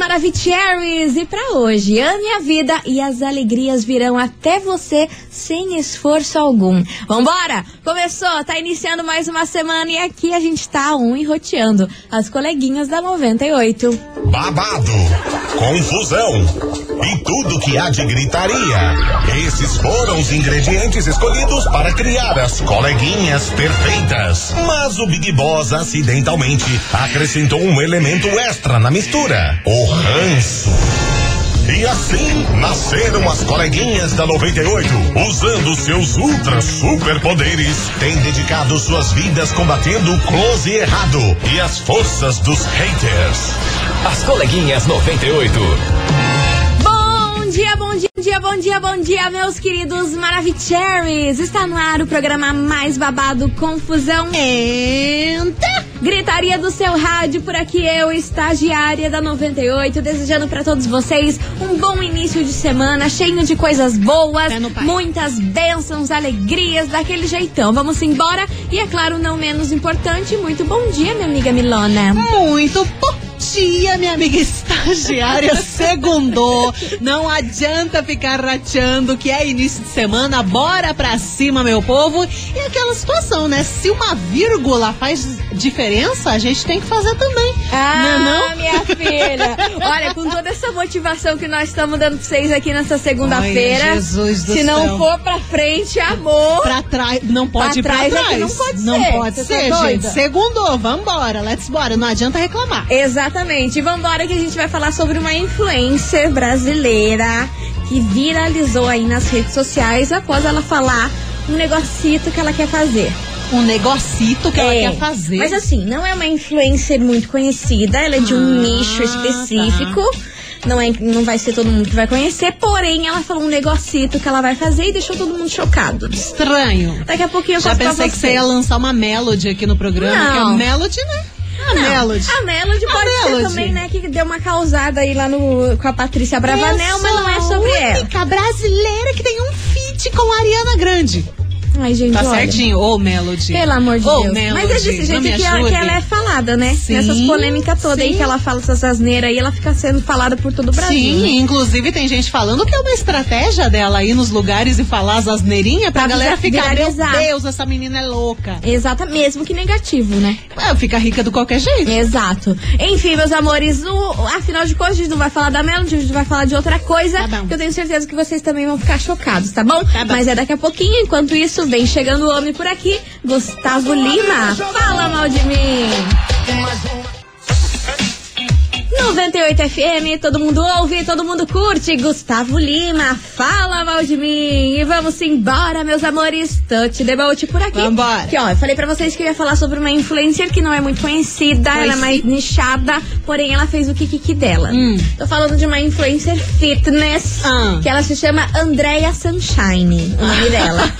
Maravicheries! E para hoje, ame a vida e as alegrias virão até você sem esforço algum. Vambora! Começou, tá iniciando mais uma semana e aqui a gente tá um enroteando as coleguinhas da 98. Babado, confusão e tudo que há de gritaria. Esses foram os ingredientes escolhidos para criar as coleguinhas perfeitas. Mas o Big Boss acidentalmente acrescentou um elemento extra na mistura: o ranço. E assim nasceram as coleguinhas da 98, usando seus ultra superpoderes, têm dedicado suas vidas combatendo o close e errado e as forças dos haters. As coleguinhas 98. Bom dia, bom dia, bom dia, bom dia, bom dia, meus queridos Maravicheries! Está no ar o programa mais babado Confusão Entra! Gritaria do seu rádio, por aqui eu, estagiária da 98, desejando para todos vocês um bom início de semana, cheio de coisas boas, muitas bênçãos, alegrias, daquele jeitão. Vamos embora e, é claro, não menos importante, muito bom dia, minha amiga Milona. Muito bom dia, minha amiga estagiária. Segundou. Não adianta ficar rateando que é início de semana. Bora pra cima, meu povo. E aquela situação, né? Se uma vírgula faz diferença, a gente tem que fazer também. Ah, não, é não? minha filha. Olha, com toda essa motivação que nós estamos dando pra vocês aqui nessa segunda-feira. Jesus do Se não céu. for pra frente, amor. Pra trás, não pode Pra ir pra trás é não pode Não ser. pode ser, tá gente. Segundou, vambora, let's bora. Não adianta reclamar. Exatamente. E Vambora que a gente vai falar sobre uma influencer brasileira que viralizou aí nas redes sociais após ela falar um negocito que ela quer fazer. Um negocito que ela É. quer fazer. Mas assim, não é uma influencer muito conhecida, ela é de um Ah, nicho específico. Não, é, não vai ser todo mundo que vai conhecer, porém ela falou um negocito que ela vai fazer e deixou todo mundo chocado. Estranho. Daqui a pouquinho eu Já pensei que você ia lançar uma melody aqui no programa. Não. Que é melody, né? A Não, melody. A Melody A pode Melody. ser também, né? Que deu uma causada aí lá no, com a Patrícia Bravanel, mas não é sobre a ela. única brasileira que tem um feat com a Ariana Grande. Ai, gente, Tá olha. certinho, ô Melody. Pelo amor de Ô, Deus. Melody, Mas é desse jeito que, ela, que ela é falada, né? Sim, Nessas polêmicas todas aí que ela fala essas asneiras aí, ela fica sendo falada por todo o Brasil. Sim, né? inclusive tem gente falando que é uma estratégia dela ir nos lugares e falar as asneirinhas pra Pra galera ficar, meu. Deus, essa menina é louca. Exata, mesmo que negativo, né? É, fica rica do qualquer jeito. Exato. Enfim, meus amores, o, afinal de contas, a gente não vai falar da Melody, a gente vai falar de outra coisa. Tá bom. que eu tenho certeza que vocês também vão ficar chocados, tá bom? Tá bom. Mas é daqui a pouquinho. Enquanto isso, vem chegando o homem por aqui, Gustavo Lima. Fala mal de mim. 98 FM, todo mundo ouve, todo mundo curte. Gustavo Lima, fala mal de mim. E vamos embora, meus amores. Touch the boat por aqui. Vambora. Que, ó, eu falei pra vocês que eu ia falar sobre uma influencer que não é muito conhecida, ela é mais nichada, porém ela fez o kikiki dela. Hum. Tô falando de uma influencer fitness, Ah. que ela se chama Andrea Sunshine, o nome dela.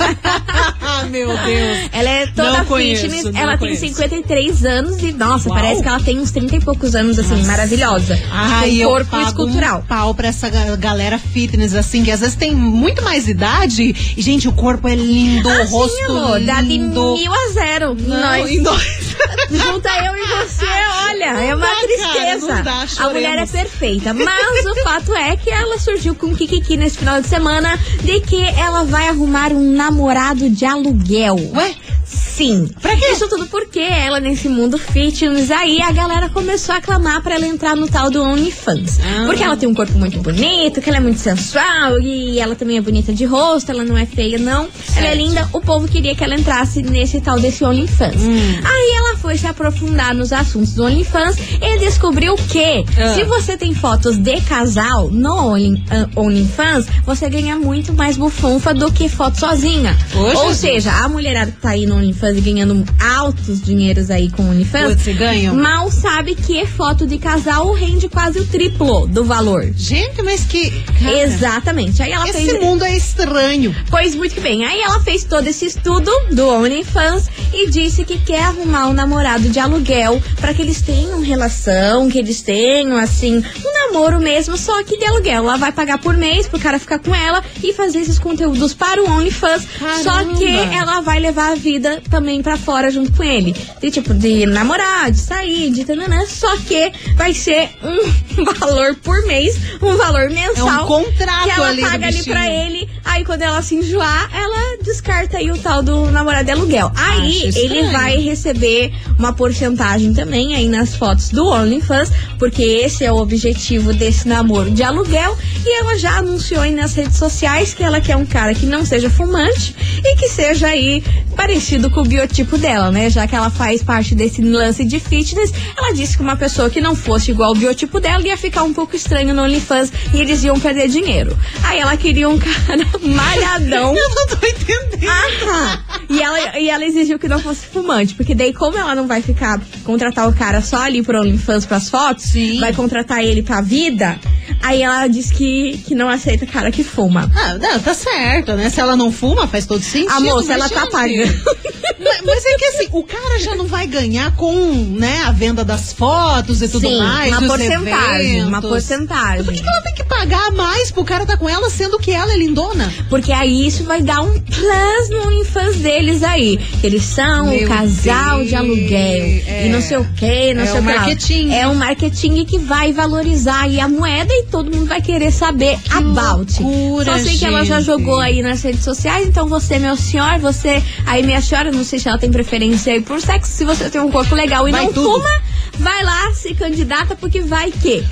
ah, meu Deus. Ela é toda Não conheço, fitness, não ela conheço. tem 53 anos e, nossa, Uau. parece que ela tem uns 30 e poucos anos, assim, maravilhosa. Ai, com eu corpo pago escultural. um pau pra essa ga- galera fitness, assim, que às vezes tem muito mais idade e, gente, o corpo é lindo, o sim, rosto amor, dá de lindo. mil a zero. Não, Nós, dois. junta eu e você, olha, é uma dá, cara, tristeza. não dá, a mulher é perfeita. Mas o fato é que ela surgiu com um kikiki nesse final de semana de que ela vai arrumar um namorado de aluguel. Ué? Sim. Pra quê? Isso tudo porque ela, nesse mundo fitness, aí a galera começou a clamar pra ela entrar no tal do OnlyFans. Ah. Porque ela tem um corpo muito bonito, que ela é muito sensual e ela também é bonita de rosto, ela não é feia, não. Ela é Certo. linda, o povo queria que ela entrasse nesse tal desse OnlyFans. Hum. Aí ela foi se aprofundar nos assuntos do OnlyFans e descobriu que Ah. se você tem fotos de casal no Only- ah, OnlyFans, você ganha muito mais bufunfa do que foto sozinha. Ô, Ou seja, a mulherada que tá aí no OnlyFans e ganhando altos dinheiros aí com o OnlyFans, Putz, ganham. mal sabe que foto de casal rende quase o triplo do valor. Gente, mas que. cara, Exatamente. Aí ela Esse fez. mundo é estranho. Pois muito bem. Aí ela fez todo esse estudo do OnlyFans e disse que quer arrumar um namorado de aluguel pra que eles tenham relação, que eles tenham, assim, namoro mesmo, só que de aluguel. Ela vai pagar por mês pro cara ficar com ela e fazer esses conteúdos para o OnlyFans. Só Caramba. que ela vai levar a vida também pra fora junto com ele. De tipo, de namorar, de sair, de tananã. Só que vai ser um valor por mês, um valor mensal. É um contrato que ela ali paga ali pra ele. Aí quando ela se enjoar, ela descarta aí o tal do namorado de aluguel. Aí ele vai receber uma porcentagem também aí nas fotos do OnlyFans, porque esse é o objetivo desse namoro de aluguel. E ela já anunciou aí nas redes sociais que ela quer um cara que não seja fumante e que seja aí parecido com o biotipo dela, né? Já que ela faz parte desse lance de fitness, ela disse que uma pessoa que não fosse igual ao biotipo dela ia ficar um pouco estranho no OnlyFans e eles iam perder dinheiro. Aí ela queria um cara malhadão. Eu não tô entendendo. Aham. E ela, e ela exigiu que não fosse fumante, porque daí, como ela não vai ficar contratar o cara só ali pro OnlyFans pras fotos, Sim. vai contratar ele pra vida, aí ela diz que, que não aceita cara que fuma. Ah, não, tá certo, né? Se ela não fuma, faz todo sentido. A moça, ela tá pagando. Mas, mas é que assim, o cara já não vai ganhar com, né, a venda das fotos e tudo Sim, mais. uma porcentagem, uma eventos. porcentagem. Por que, que ela tem que pagar mais pro cara tá com ela, sendo que ela é lindona? Porque aí isso vai dar um plus no OnlyFans deles aí. Que eles são Meu o casal Deus, de aluguel. é. E não sei o que, não É sei o que. lá. marketing. É um marketing que vai valorizar aí a moeda e todo mundo vai querer saber about. loucura, Só sei que ela já gente. jogou aí nas redes sociais, então você, meu senhor, você, aí minha senhora, não sei se ela tem preferência aí por sexo, se você tem um corpo legal e Vai não tudo. fuma, vai lá, se candidata, porque vai que.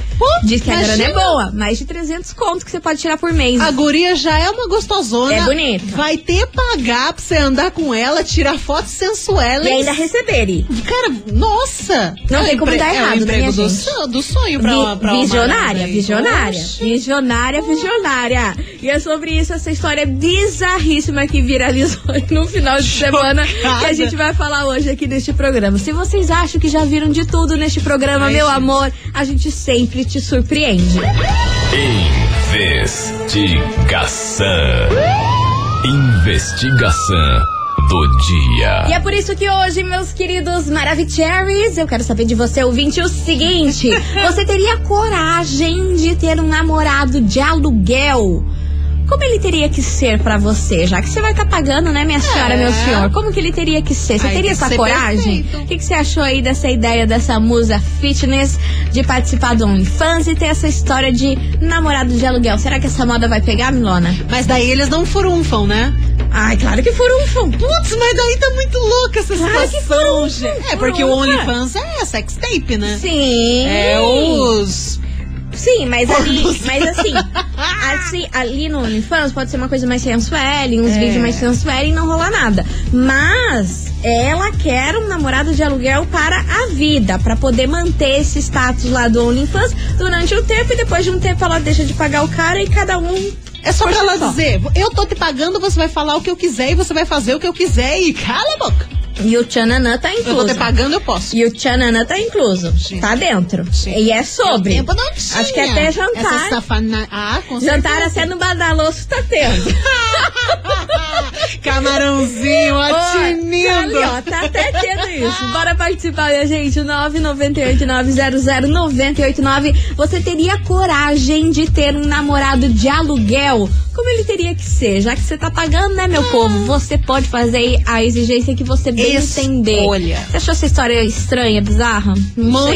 Diz que a grana é boa, mais de 300 contos que você pode tirar por mês. A guria já é uma gostosona. É bonita. Vai ter pagar pra você andar com ela, tirar fotos sensuelas. E ainda receberem. Cara, nossa! Não É tem como dar é errado, né, minha do, gente? do sonho pra, Vi- pra uma visionária, mulher aí. visionária, Oxe. visionária, visionária. E é sobre isso essa história bizarríssima que viralizou no final de semana que a gente vai falar hoje aqui neste programa. Se vocês acham que já viram de tudo neste programa, Ai, meu gente. amor, a gente sempre te surpreende. Investigação. Investigação do dia. E é por isso que hoje, meus queridos Maravicheries, eu quero saber de você, ouvinte, o seguinte: você teria coragem de ter um namorado de aluguel? Como ele teria que ser pra você? Já que você vai estar pagando, né, minha senhora, meu senhor? Como que ele teria que ser? Você teria essa coragem? O que, que você achou aí dessa ideia dessa musa fitness de participar do OnlyFans e ter essa história de namorado de aluguel? Será que essa moda vai pegar, Milona? Mas daí eles não furunfam, né? Ai, claro que furunfam. Putz, mas daí tá muito louca essa Claro situação, gente. É porque o. OnlyFans é sex tape, né? Sim. É os. Sim, mas ali, mas assim, assim, ali no OnlyFans pode ser uma coisa mais sensual, uns É. vídeos mais sensual e não rolar nada. Mas ela quer um namorado de aluguel para a vida, para poder manter esse status lá do OnlyFans durante um tempo e depois de um tempo ela deixa de pagar o cara e cada um É só Por pra ela só. dizer, eu tô te pagando, você vai falar o que eu quiser e você vai fazer o que eu quiser e cala a boca. E o tchananã tá Eu tô incluso. pagando, eu posso. E o tchananã tá incluso. Sim. Tá dentro. Sim. E é sobre. Tempo não tinha. Acho que até jantar. Essa safana... Ah, com Jantar até no badaloço tá tendo. Camarãozinho, Ó, atinindo. Ali, ó, tá até tendo isso. Bora participar, minha gente. 998-900-989. Você teria coragem de ter um namorado de aluguel? Como ele teria que ser? Já que você tá pagando, né, meu povo? Você pode fazer a exigência que você bem entender. Escolha. Você achou essa história estranha, bizarra?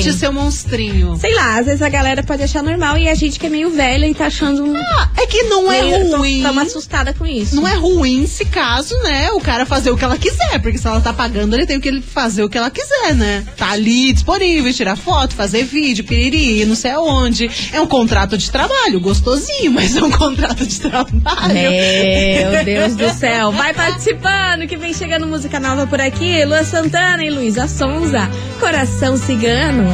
Sei. seu monstrinho. Sei lá, às vezes a galera pode achar normal e a gente que é meio velha e tá achando. Ah, é que não é meio- tô- ruim. Tá uma assustada com isso. Não é ruim se caso, né, o cara fazer o que ela quiser, porque se ela tá pagando, ele tem que fazer o que ela quiser, né? Tá ali disponível, tirar foto, fazer vídeo, piriri, não sei aonde. É um contrato de trabalho, gostosinho, mas é um contrato de trabalho. Meu Deus do céu. Vai participando que vem chegando música nova por aqui. Lua Santana e Luísa Sonza. Coração Cigano.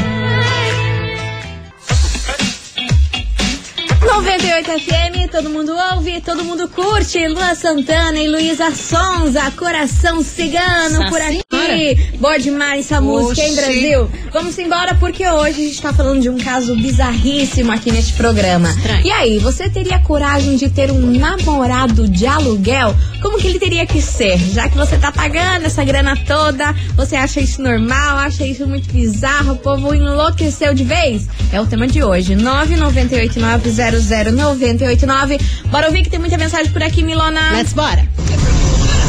98 FM, todo mundo ouve, todo mundo curte. Lua Santana e Luísa Sonza, Coração Cigano Nossa por aqui. Senhora. Boa demais essa música, hein, Oxi. Brasil? Vamos embora porque hoje a gente tá falando de um caso bizarríssimo aqui neste programa. Estranho. E aí, você teria coragem de ter um namorado de aluguel? Como que ele teria que ser? Já que você tá pagando essa grana toda, você acha isso normal? Acha isso muito bizarro? O povo enlouqueceu de vez? É o tema de hoje. 998900989. Bora ouvir que tem muita mensagem por aqui, Milona. Let's bora.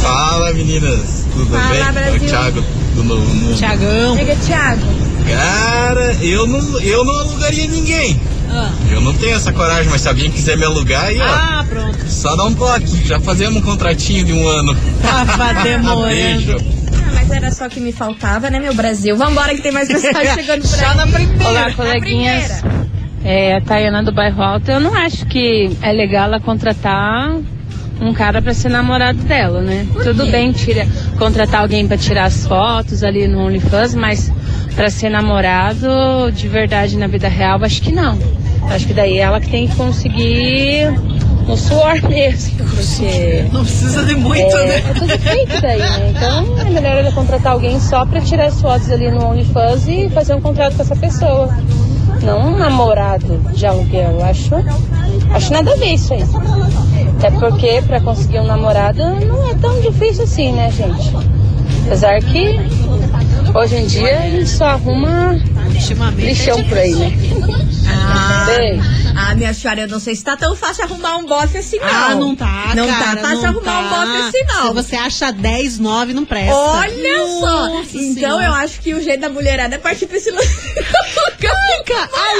Fala meninas, tudo Fala, bem? É Brasil. o Thiago do Novo Mundo. Tiagão. Diga, Thiago. Cara, eu não, eu não alugaria ninguém. Ah. Eu não tenho essa coragem, mas se alguém quiser me alugar, aí ó, Ah, pronto. só dá um toque. Já fazemos um contratinho de um ano. Tava demorando. Beijo. Ah, mas era só que me faltava, né, meu Brasil? Vambora que tem mais mensagem chegando por Só aí. na primeira. Olá, Na coleguinhas. primeira. É, a Tayana do Bairro Alto. Eu não acho que é legal ela contratar um cara pra ser namorado dela, né? Tudo bem tira, contratar alguém pra tirar as fotos ali no OnlyFans, mas pra ser namorado de verdade na vida real, acho que não. Acho que daí ela que tem que conseguir no suor mesmo, porque Não precisa de muito, é, né? é tudo fake daí, né? Então é melhor ela contratar alguém só pra tirar as fotos ali no OnlyFans e fazer um contrato com essa pessoa. Não um namorado de aluguel. Acho, acho nada a ver isso aí. Até porque pra conseguir um namorado não é tão difícil assim, né, gente? Apesar que hoje em dia a gente só arruma Ultimamente. lixão por aí, né? Ah, Beijo. Ah, minha senhora, eu não sei se tá tão fácil arrumar um bofe assim, não. Ah, não tá, Não cara, tá fácil não arrumar tá. um bofe assim, não. Se você acha 10, 9, não presta. Olha só! Nossa Então Senhora. eu acho que o jeito da mulherada é partir pra esse lance.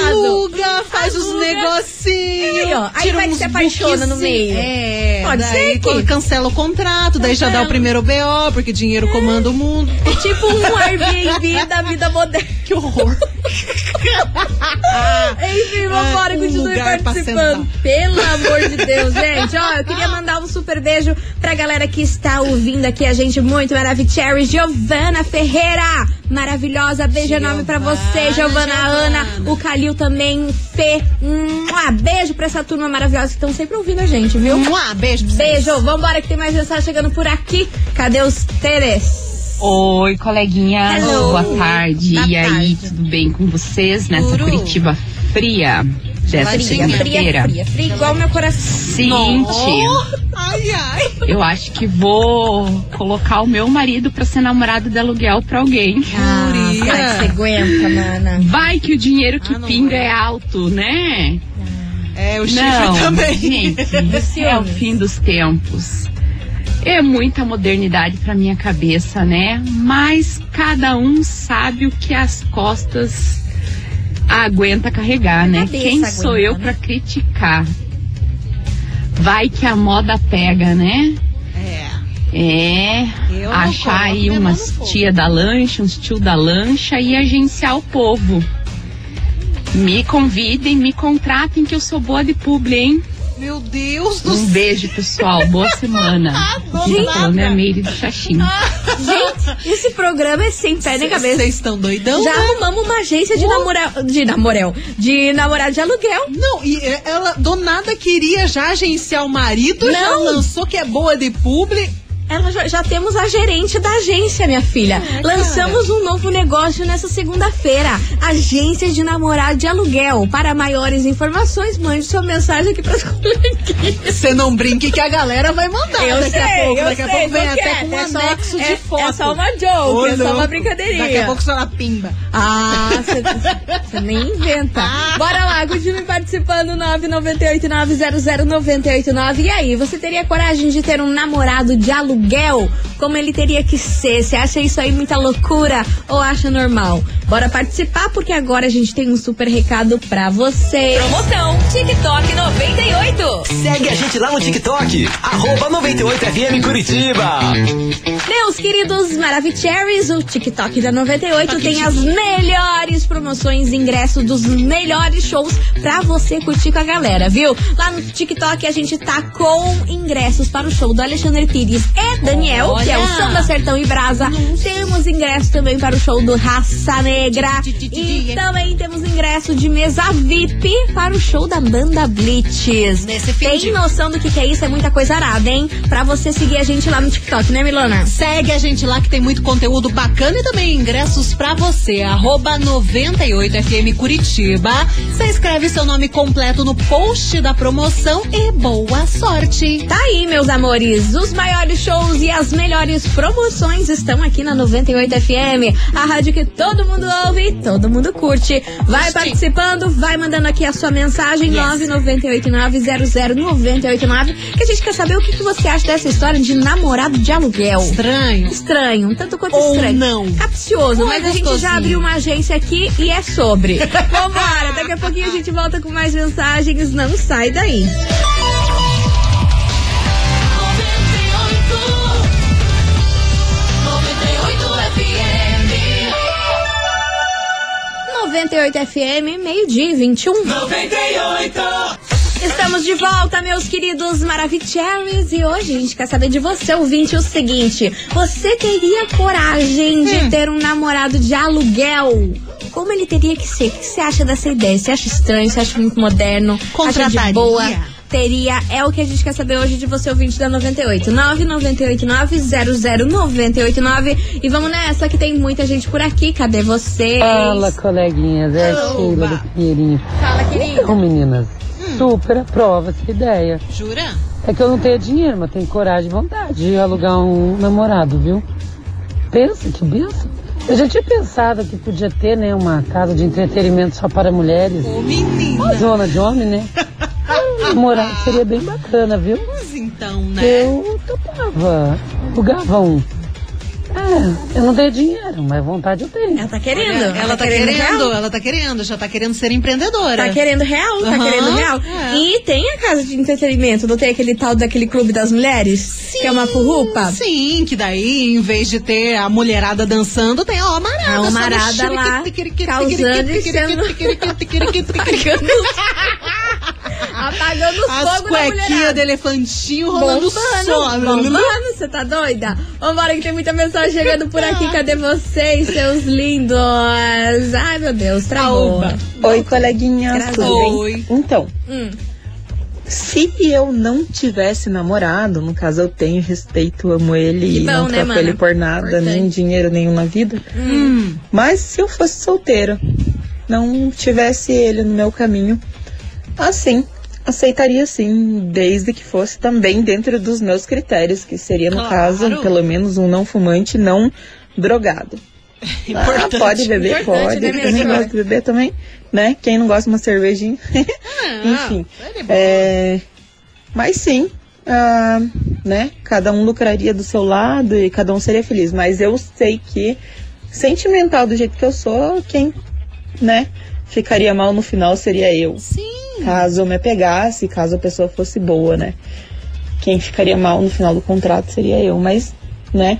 Aluga, faz os Aluga. negocinhos. Aí, ó, aí tira vai que se apaixona no meio. É, Pode daí ser que- cancela o contrato, daí já dá o primeiro BO, porque dinheiro comanda o mundo. É tipo um Airbnb da vida moderna. Que horror. Enfim, vambora, Ah, um continue lugar pra participando. Pelo amor de Deus, gente. Ó, eu queria mandar um super beijo pra galera que está ouvindo aqui a gente muito, Maravicherry, Giovana Ferreira. Maravilhosa, beijo enorme pra você, Giovana. Ana, o Calil também, Fê. Um beijo pra essa turma maravilhosa que estão sempre ouvindo a gente, viu? Mua, beijo pra vocês. Beijo, vambora que tem mais mensagem chegando por aqui. Cadê os Teres? Oi, coleguinhas. Hello. Boa tarde. Boa e aí, tarde. tudo bem com vocês nessa. Curitiba fria dessa Fria, fria, segunda-feira? fria, fria, igual meu coração. Seguinte, Ai, ai. eu acho que vou colocar o meu marido pra ser namorado de aluguel pra alguém. Ah, vai que você aguenta, mana. Vai que o dinheiro que Ah, pinga vai. é alto, né? É, o chifre Não, também. gente, é o fim dos tempos. É muita modernidade pra minha cabeça, né? Mas cada um sabe o que as costas aguenta carregar, né? cabeça Quem sou aguenta, eu né? pra criticar? Vai que a moda pega, né? É. É, Eu achar aí umas tia da lancha, uns tio da lancha e agenciar o povo. Me convidem, me contratem que eu sou boa de publi, hein? Meu Deus do Um céu. beijo, pessoal. Boa semana. Então, né, Meire do Xaxim. Gente, esse programa é sem pé nem cabeça. Vocês estão doidão? Já né? arrumamos uma agência de namorado. De namorel. De namorado de aluguel. Não, e é, ela do nada queria já agenciar o marido, já Não. lançou que é boa de publi. Ela já, já temos a gerente da agência, minha filha. É, Lançamos um novo negócio nessa segunda-feira. Agência de namorado de aluguel. Para maiores informações, mande sua mensagem aqui para as coleguinhas. Você não brinque que a galera vai mandar Eu daqui sei, a pouco. eu daqui a sei, pouco vem até com um É só- anexo é- de foto. é só uma joke, Ô, é só uma brincadeirinha. Daqui a pouco você ela pimba. Ah, você nem inventa. Bora lá, continue participando, 998-900-989. E aí, você teria coragem de ter um namorado de aluguel? Como ele teria que ser? Você acha isso aí muita loucura ou acha normal? Bora participar, porque agora a gente tem um super recado pra você. Promoção TikTok 98. Segue a gente lá no TikTok, arroba 98FM Curitiba. Meus queridos Maravicheries, o TikTok da 98 tem as melhores promoções, ingresso dos melhores shows pra você curtir com a galera, viu? Lá no TikTok a gente tá com ingressos para o show do Alexandre Pires Daniel, que é o Samba Sertão e Brasa. Temos ingressos também para o show do Raça Negra. E também temos ingresso de mesa VIP para o show da banda Blitz. Nesse fim Tem noção do que, que é isso? É muita coisa arada, hein? Pra você seguir a gente lá no TikTok, né, Milona? Segue Segue a gente lá que tem muito conteúdo bacana e também ingressos pra você. Arroba 98FM Curitiba. Você escreve seu nome completo no post da promoção e boa sorte. Tá aí, meus amores. Os maiores shows e as melhores promoções estão aqui na 98 FM, a rádio que todo mundo ouve e todo mundo curte. Vai participando, vai mandando aqui a sua mensagem Yes. 998900989 que a gente quer saber o que, que você acha dessa história de namorado de aluguel. Estranho. Estranho, um tanto quanto Ou estranho. não. Capcioso, Ou mas é a gente já abriu uma agência aqui e é sobre. Vambora, daqui a pouquinho a gente volta com mais mensagens, não sai daí. 98 FM, meio-dia e 21. 98! Estamos de volta, meus queridos Maravicheries, e hoje a gente quer saber de você, ouvinte, o seguinte: você teria coragem de Hum. ter um namorado de aluguel? Como ele teria que ser? O que você acha dessa ideia? Você acha estranho? Você acha muito moderno? Acha de Contrataria? boa? Teria, é o que a gente quer saber hoje de você, ouvinte da 98. 998900989. E vamos nessa, que tem muita gente por aqui. Cadê vocês? Fala, coleguinhas. É a Sheila do Pinheirinho. Fala, querida. Então, meninas, super aprova essa ideia. Jura? É que eu não tenho dinheiro, mas tenho coragem e vontade de alugar um namorado, viu? Pensa, que benção. Eu já tinha pensado que podia ter, né, uma casa de entretenimento só para mulheres. Ô, menina. Uma zona de homem, né? Namorado seria bem bacana, viu? Mas então, né? Eu topava. Alugava um. É, eu não tenho dinheiro, mas vontade eu tenho. Ela tá querendo? Olha, ela tá querendo, real? ela tá querendo, já tá querendo ser empreendedora. Tá querendo real, tá Aham, querendo real. é. E tem a casa de entretenimento, não tem aquele tal daquele clube das mulheres? Que é uma currupa? Sim, que daí, em vez de ter a mulherada dançando, tem a amarada. A amarada chile, lá, causando e sendo-. Apagando os As fogo da cuequinhas mulherada. de elefantinho rolando Bombando, só. bombando, você tá doida? Vambora que tem muita mensagem chegando por aqui. Cadê vocês, seus lindos? Ai, meu Deus, travou. Oi, coleguinha. Oi. Então, Hum. se eu não tivesse namorado, no caso eu tenho respeito, amo ele Que e bom, não né, troco ele por nada, Importante. nem dinheiro nenhum na vida. Hum. Mas se eu fosse solteira, não tivesse ele no meu caminho, assim, aceitaria sim, desde que fosse também dentro dos meus critérios, que seria, no Claro. caso, pelo menos um não fumante, não drogado. Ah, pode beber, pode. né, também senhora? gosto de beber também, né? Quem não gosta de uma cervejinha? Enfim. É, mas sim, ah, né? Cada um lucraria do seu lado e cada um seria feliz. Mas eu sei que, sentimental do jeito que eu sou, quem, né? Ficaria mal no final seria eu. Sim. Caso eu me apegasse, caso a pessoa fosse boa, né? Quem ficaria mal no final do contrato seria eu. Mas, né?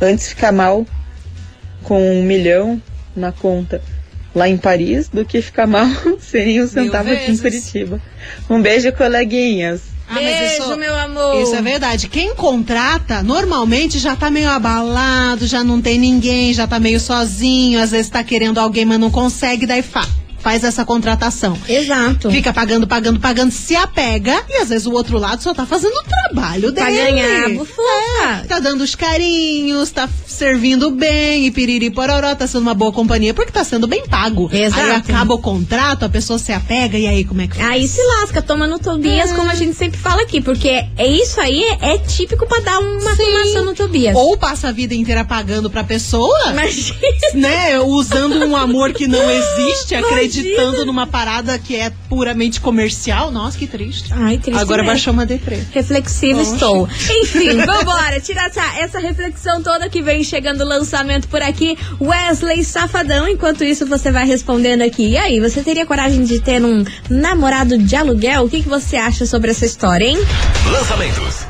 Antes ficar mal com um milhão na conta lá em Paris do que ficar mal sem um centavo aqui em. Curitiba. Um beijo, coleguinhas. Ah, mas Beijo, isso- meu amor. Isso é verdade. Quem contrata, normalmente já tá meio abalado, já não tem ninguém, já tá meio sozinho, às vezes tá querendo alguém, mas não consegue, daí fa faz essa contratação. Exato. Fica pagando, pagando, pagando, se apega, e às vezes o outro lado só tá fazendo o trabalho Pra dele. ganhar a bufufa. Tá dando os carinhos, tá servindo bem, e piriri pororó, tá sendo uma boa companhia, porque tá sendo bem pago. Exato. Aí acaba o contrato, a pessoa se apega, e aí como é que faz? Aí se lasca, toma no Tobias, como a gente sempre fala aqui, porque é isso aí é, é típico pra dar uma formação no Tobias. Ou passa a vida inteira pagando pra pessoa, Imagina. né? Usando um amor que não existe, Imagina. Acreditando numa parada que é puramente comercial. Nossa, que triste. Ai, triste Agora mesmo. baixou uma deprê. Reflexiva Oxe. estou. Enfim, vambora. Tirar essa, essa reflexão toda que vem chegando o lançamento por aqui. Wesley Safadão. Enquanto isso, você vai respondendo aqui. E aí, você teria coragem de ter um namorado de aluguel? O que, que você acha sobre essa história, hein? Lançamentos.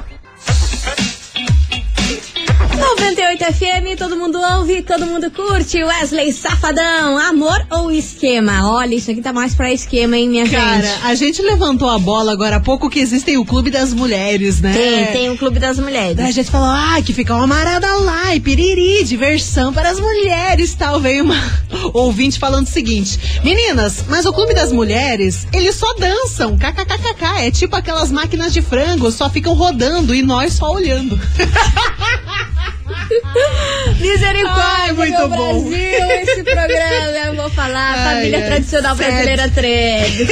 98 FM, todo mundo ouve, todo mundo curte. Wesley Safadão, amor ou esquema? Olha, isso aqui tá mais pra esquema, hein, minha Cara, gente? a gente levantou a bola agora há pouco que existem o Clube das Mulheres, né? Tem, tem o Clube das Mulheres. Daí a gente falou, ah, que fica uma marada lá, e piriri, diversão para as mulheres, tal. Veio uma ouvinte falando o seguinte, meninas, mas o Clube das Mulheres, eles só dançam, kkkk, é tipo aquelas máquinas de frango, só ficam rodando e nós só olhando. Misericórdia, Ai, muito bom. Brasil, esse programa, eu vou falar, Ai, família ai, tradicional sério. brasileira trend.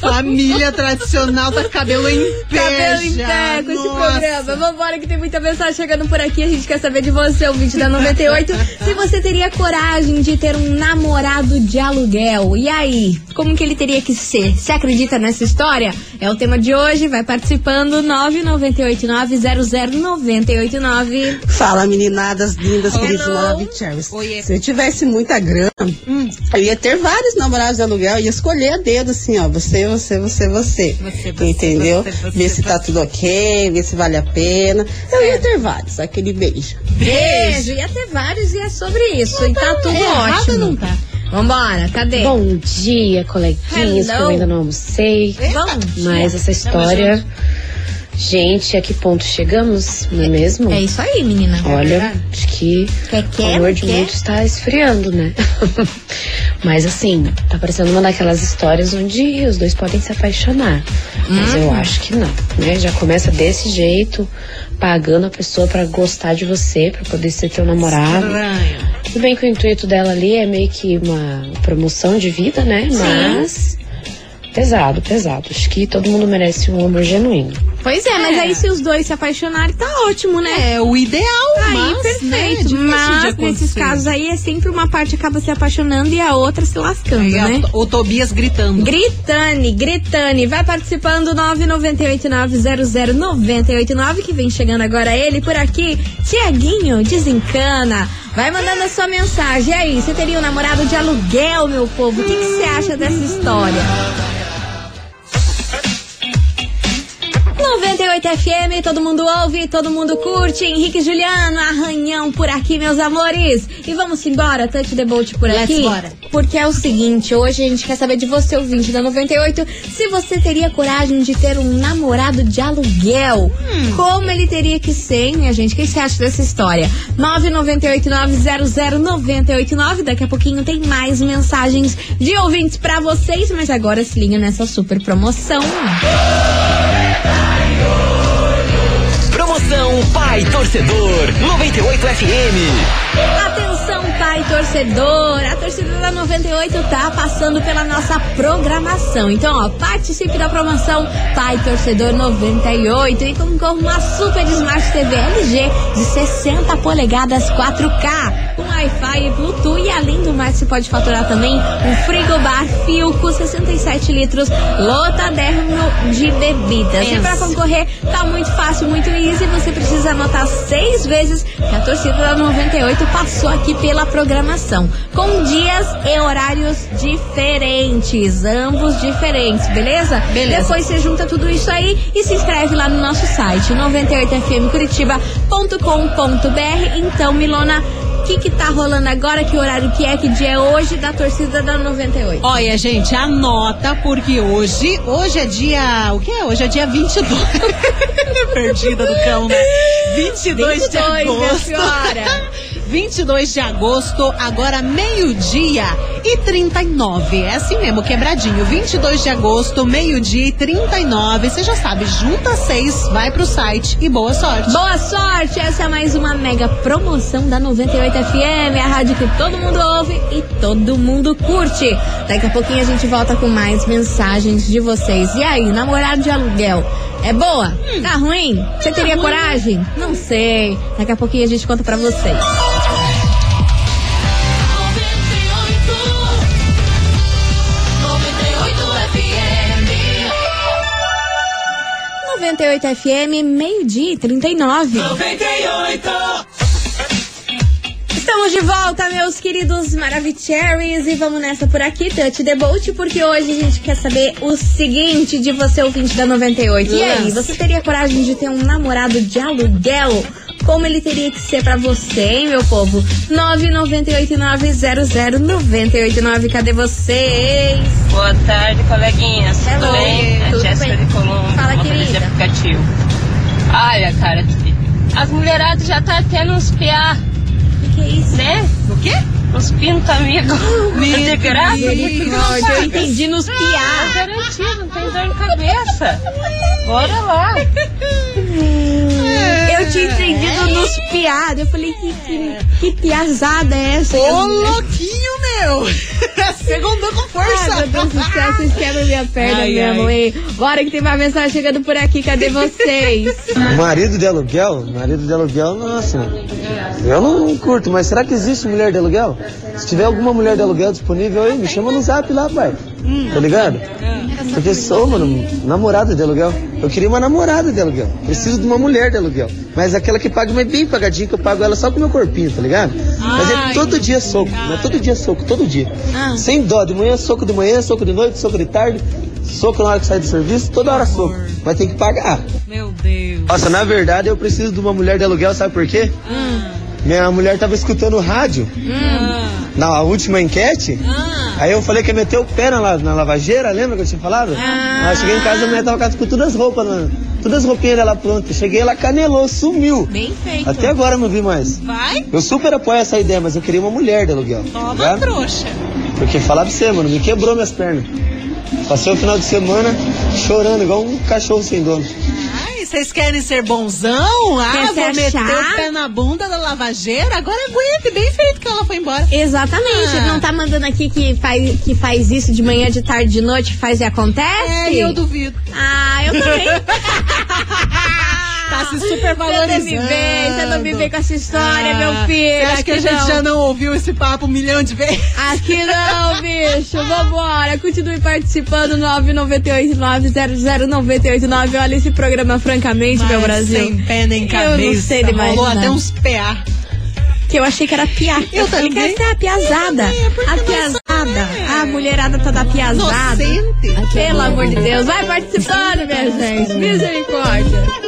Família tradicional tá cabelo em pé. Cabelo em pé com esse Nossa. programa. Vambora que tem muita mensagem chegando por aqui. A gente quer saber de você, ouvinte da 98. se você teria coragem de ter um namorado de aluguel. E aí? Como que ele teria que ser? Você acredita nessa história? É o tema de hoje. Vai participando. 998900989. Fala, meninadas lindas, queridos Maravicheries. Oiê. Se eu tivesse muita grana, eu ia ter vários namorados de aluguel, ia escolher a dedo assim, ó, você, você, você, você. Você, você, Entendeu? você, você, ver se tá você. tudo ok, ver se vale a pena. Eu ia ter vários, aquele beijo. Beijo. Ia ter vários e é sobre isso. E tá tudo errado ótimo. não tá. Vambora, cadê? Bom dia, coleguinhas, que Hello. eu ainda não almocei. Bom Mas essa história. Gente, a que ponto chegamos, não é mesmo? É isso aí, menina. Olha, acho que Quer, o quer, amor não de quer? muitos está esfriando, né? Mas assim, tá parecendo uma daquelas histórias onde os dois podem se apaixonar. Mas eu Uhum. acho que não, né? Já começa desse jeito, pagando a pessoa pra gostar de você, pra poder ser teu namorado. Estranho. Tudo bem que o intuito dela ali é meio que uma promoção de vida, né? Mas. Pesado, pesado. Acho que todo mundo merece um amor genuíno. Pois é, mas É. aí se os dois se apaixonarem, tá ótimo, né? É o ideal, Aí, mas, perfeito. né, é difícil de mas nesses casos aí é sempre uma parte acaba se apaixonando e a outra se lascando, Aí a- né? o Tobias gritando. Gritane, Gritane, vai participando 998900989 que vem chegando agora ele por aqui. Tiaguinho, desencana. Vai mandando a sua mensagem. E aí, você teria um namorado de aluguel, meu povo? O que que você acha dessa história? 98 FM, todo mundo ouve, todo mundo curte. Henrique e Juliano, arranhão por aqui, meus amores. E vamos embora, Touch the Boat por Let's aqui. bora. Porque é o seguinte, hoje a gente quer saber de você, ouvinte da 98, se você teria coragem de ter um namorado de aluguel. Como ele teria que ser, hein, minha gente? O que você acha dessa história? 998900989. Daqui a pouquinho tem mais mensagens de ouvintes pra vocês, mas agora se liga nessa super promoção. Pai Torcedor 98 FM. Atenção, pai torcedor! A torcida da 98 tá passando pela nossa programação. Então, ó, participe da promoção Pai Torcedor 98 e concorra uma Super Smart TV LG de 60 polegadas 4K, com Wi-Fi e Bluetooth. E além do mais, você pode faturar também um frigobar Filco 67 litros, lotadérrimo de bebidas. E para concorrer, tá muito fácil, muito easy. Você precisa anotar seis vezes que a torcida da 98 passou aqui pela programação, com dias e horários diferentes, ambos diferentes, beleza? Beleza. Depois você junta tudo isso aí e se inscreve lá no nosso site, 98fmcuritiba.com.br. Então, Milona, que que tá rolando agora? Que horário que é? Que dia é hoje da torcida da 98? Olha, gente, anota, porque hoje, hoje é dia, o que é? Hoje é dia 22. Perdida do cão, né? 22, 22, de minha agosto. senhora. 22 de agosto, agora meio-dia e 39. É assim mesmo, quebradinho. 22 de agosto, meio-dia e 39. Você já sabe, junta seis, vai pro site e boa sorte. Boa sorte! Essa é mais uma mega promoção da 98 FM, a rádio que todo mundo ouve e todo mundo curte. Daqui a pouquinho a gente volta com mais mensagens de vocês. E aí, namorado de aluguel? É boa? Tá ruim? Você teria coragem? Não sei. Daqui a pouquinho a gente conta pra vocês. 98 FM, meio-dia e 39. 98. Estamos de volta, meus queridos Maravicheries, e vamos nessa por aqui, Touch the Boat, porque hoje a gente quer saber o seguinte de você, ouvinte da 98. E aí, você teria coragem de ter um namorado de aluguel? Como ele teria que ser pra você, hein, meu povo? 998900989, cadê vocês? Boa tarde, coleguinhas. Hello. Tudo bem? É Tudo Jéssica bem. de Colombo, Fala, motorista de querida. aplicativo. Olha, cara, as mulheradas já tá tendo uns piá, O que, que é isso? né? O quê? Uns pinto amigo. Meu de graça. Misericórdia, eu entendi nos Ah, piar. garantido, não tem dor de cabeça. Bora lá. Eu tinha entendido nos piadas. Eu falei, que, que, que piazada é essa? Ô, louquinho, meu! Segundou com força! Ai, meu Deus do céu, vocês quebram minha perna Ai, mesmo, ai. hein? Bora que tem uma mensagem chegando por aqui, cadê vocês? Marido de aluguel? Marido de aluguel, nossa. Eu não curto, mas será que existe mulher de aluguel? Se tiver alguma mulher de aluguel disponível aí, me chama no zap lá, pai. Tá ligado? Porque sou, mano, namorada de aluguel. Eu queria uma namorada de aluguel. Preciso de uma mulher de aluguel. Mas aquela que paga, mas bem pagadinha, que eu pago ela só com o meu corpinho, tá ligado? Mas é todo dia soco, mas todo dia soco, todo dia. Sem dó, de manhã soco de manhã, soco de noite, soco de tarde, soco na hora que sai do serviço, toda hora soco. Mas tem que pagar. Meu Deus. Nossa, na verdade eu preciso de uma mulher de aluguel, sabe por quê? Minha mulher tava escutando o rádio na última enquete. Aí eu falei que ia meter o pé na, na lavageira, lembra que eu tinha falado? Aí eu cheguei em casa, a mulher tava com todas as roupas, na- todas as roupinhas dela prontas. Cheguei, ela canelou, sumiu. Bem feito. Até agora eu não vi mais. Vai? Eu super apoio essa ideia, mas eu queria uma mulher de aluguel. Toma, tá? trouxa. Porque falar pra você, mano, me quebrou minhas pernas. Passei o final de semana chorando, igual um cachorro sem dono. Vocês querem ser bonzão? Ah, Quer vou meter achar? o pé na bunda da lavageira? Agora aguente, bem feito que ela foi embora. Exatamente, Ah. não tá mandando aqui que faz, que faz isso de manhã, de tarde, de noite, faz e acontece? É, eu duvido. Ah, eu também. Tá se super Você valorizando. não me vem, você não me vem com essa história, Ah, meu filho. Você acha que a gente não. já não ouviu esse papo um milhão de vezes? Aqui não, bicho. Vambora. Continue participando. 998-900-989. Olha esse programa, francamente, meu Mas Brasil. Sem pé nem Eu cabeça. não sei de mais Rolou até uns PA. Que eu achei que era piá. Eu falei que também. essa é a piazada. Eu é a não piazada. A mulherada tá da piazada. Inocente. Pelo amor de Deus. Vai participando, minha gente. Misericórdia.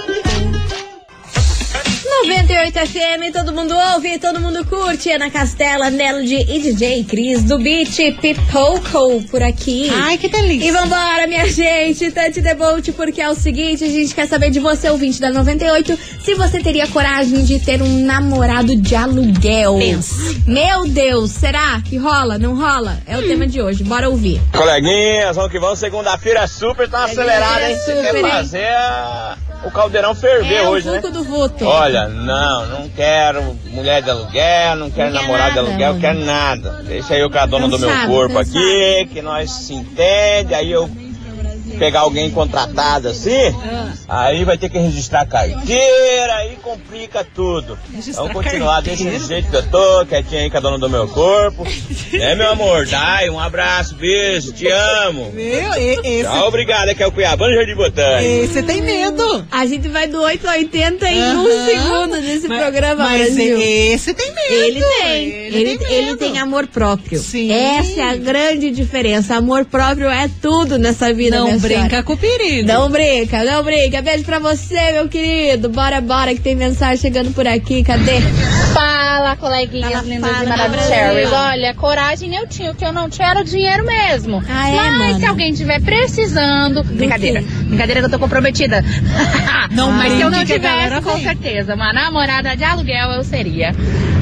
98 FM, todo mundo ouve, todo mundo curte. Ana Castela, Melody e DJ Cris do Beat Pipoco por aqui. Ai, que delícia. E vambora, minha gente, Tante Debolt, porque é o seguinte, a gente quer saber de você, ouvinte da 98, se você teria coragem de ter um namorado de aluguel. Pense. Meu Deus, será que rola? Não rola? É o tema de hoje, bora ouvir. Coleguinhas, vamos que vamos. Segunda-feira super tá acelerada, hein? Você super, quer hein? fazer a- o caldeirão ferver é hoje, o né? Do. Olha, não, não quero mulher de aluguel, não quero Não namorado de nada, aluguel, mano. quero nada. Deixa eu com a dona do meu Cansado, corpo cansado. aqui, que nós se entende, aí eu pegar alguém contratado assim, Ah. aí vai ter que registrar a carteira, aí complica tudo. Vamos continuar desse jeito que eu tô, quietinho aí com a dona do meu corpo. É, meu amor, dai, um abraço, beijo, te amo. Meu, e- esse, Tchau, obrigado, aqui é o Cuiabano Jardim Botânico. esse tem medo. A gente vai do 8 ao 80 em um segundo nesse Mas- programa, Mas Brasil. esse tem medo. Ele tem. Ele, tem ele tem amor próprio. Sim. Essa é a grande diferença. Amor próprio é tudo nessa vida. Não minha brinca com o perigo. Não brinca, não brinca. Beijo pra você, meu querido. Bora, bora, que tem mensagem chegando por aqui. Cadê? Fala, coleguinhas Fala, lindas fala, e maravilhosas. Olha, coragem eu tinha, o que eu não tinha era o dinheiro mesmo. Ah, é, Mas mano? se alguém tiver precisando. Brincadeira. Brincadeira que eu tô comprometida. Não Mas se eu não tivesse, com certeza, uma namorada de aluguel eu seria.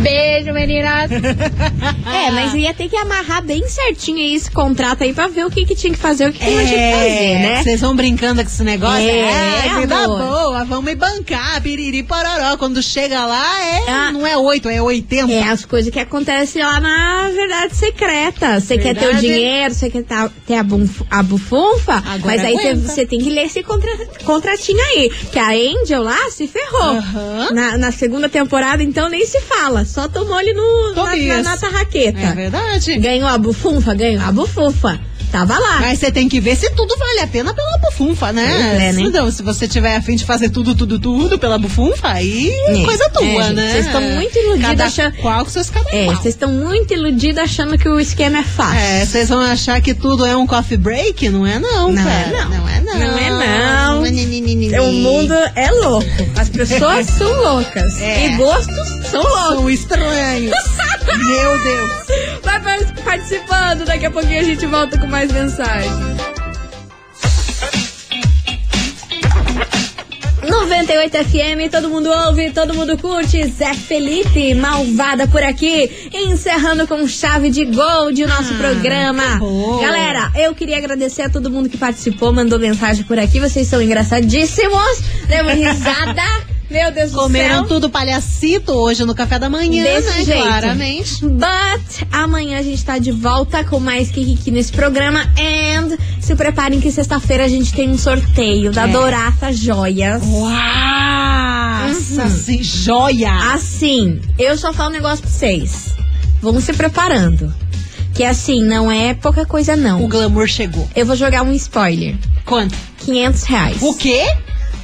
Beijo, meninas. É, mas ia ter que amarrar bem certinho aí esse contrato aí pra ver o que, que tinha que fazer, o que, que não tinha que fazer, né? Vocês vão brincando com esse negócio? É, É, vida amor. boa, vamos me bancar, piriri pororó. Quando chega lá, é, Ah. não é 8, é 80. É as coisas que acontecem lá na verdade secreta. Você quer ter o dinheiro, você quer tá- ter a, bunf- a bufunfa, Agora mas aí você- tem que ler esse contra- contratinho aí. Que a Angel lá se ferrou. Aham. Na, na segunda temporada, então nem se fala. Só tomou ali no, na, Tobias. na, na tarraqueta. É verdade. Ganhou a bufunfa? Ganhou a bufunfa. Tava lá. Mas você tem que ver se tudo vale a pena pela bufunfa, né? É, né? Se Não, se você tiver afim de fazer tudo, tudo, tudo pela bufunfa, aí É, coisa tua, é, gente, né? vocês estão muito iludidos achando- qual com seus cada É, vocês estão muito iludidos achando que o esquema é fácil. É, vocês vão achar que tudo é um coffee break? Não é não, Não cara. é não. Não é não. Não é não. O mundo é louco. As pessoas são loucas. É. E gostos são loucos. São estranhos. Meu Deus. Vai par- participando, daqui a pouquinho a gente volta com mais mensagem. 98 FM, todo mundo ouve, todo mundo curte. Zé Felipe, malvada por aqui, encerrando com chave de gold o nosso programa. bom. Galera, eu queria agradecer a todo mundo que participou, mandou mensagem por aqui. Vocês são engraçadíssimos. Demos risada. Meu Deus do Comeram céu. tudo palhacito hoje no café da manhã, Desse né? jeito. Claramente. But amanhã a gente tá de volta com mais Kiki nesse programa. And se preparem que sexta-feira a gente tem um sorteio da É. Dorata Joias. Nossa, assim, joia! Assim, eu só falo um negócio pra vocês. Vamos se preparando. Que assim, não é pouca coisa, não. O glamour chegou. Eu vou jogar um spoiler. Quanto? 500 reais. O quê?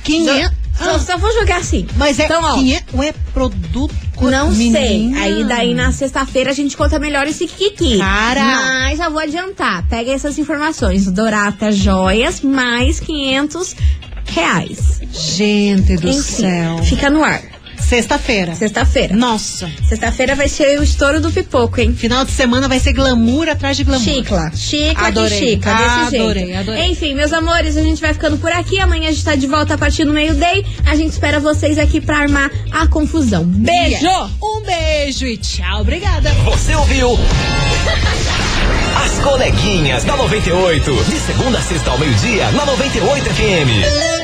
500? Só, só vou jogar assim. Mas é Então, ó, 500? Ué, produto... Não sei. Menina. Aí daí na sexta-feira a gente conta melhor esse Kiki. Cara. Mas já vou adiantar. Pega essas informações. Dorata Joias mais 500 reais. Gente do Enfim, céu. Fica no ar. Sexta-feira. Sexta-feira. Nossa. Sexta-feira vai ser o estouro do pipoco, hein? Final de semana vai ser glamour atrás de glamour. Chicla. Chicla Adorei. que chica, desse Adorei, jeito. adorei. Enfim, meus amores, a gente vai ficando por aqui. Amanhã a gente tá de volta a partir do meio-day. A gente espera vocês aqui pra armar a confusão. Beijo! Yes. Um beijo e tchau. Obrigada. Você ouviu? As coleguinhas da 98. De segunda a sexta ao meio-dia, na 98 FM.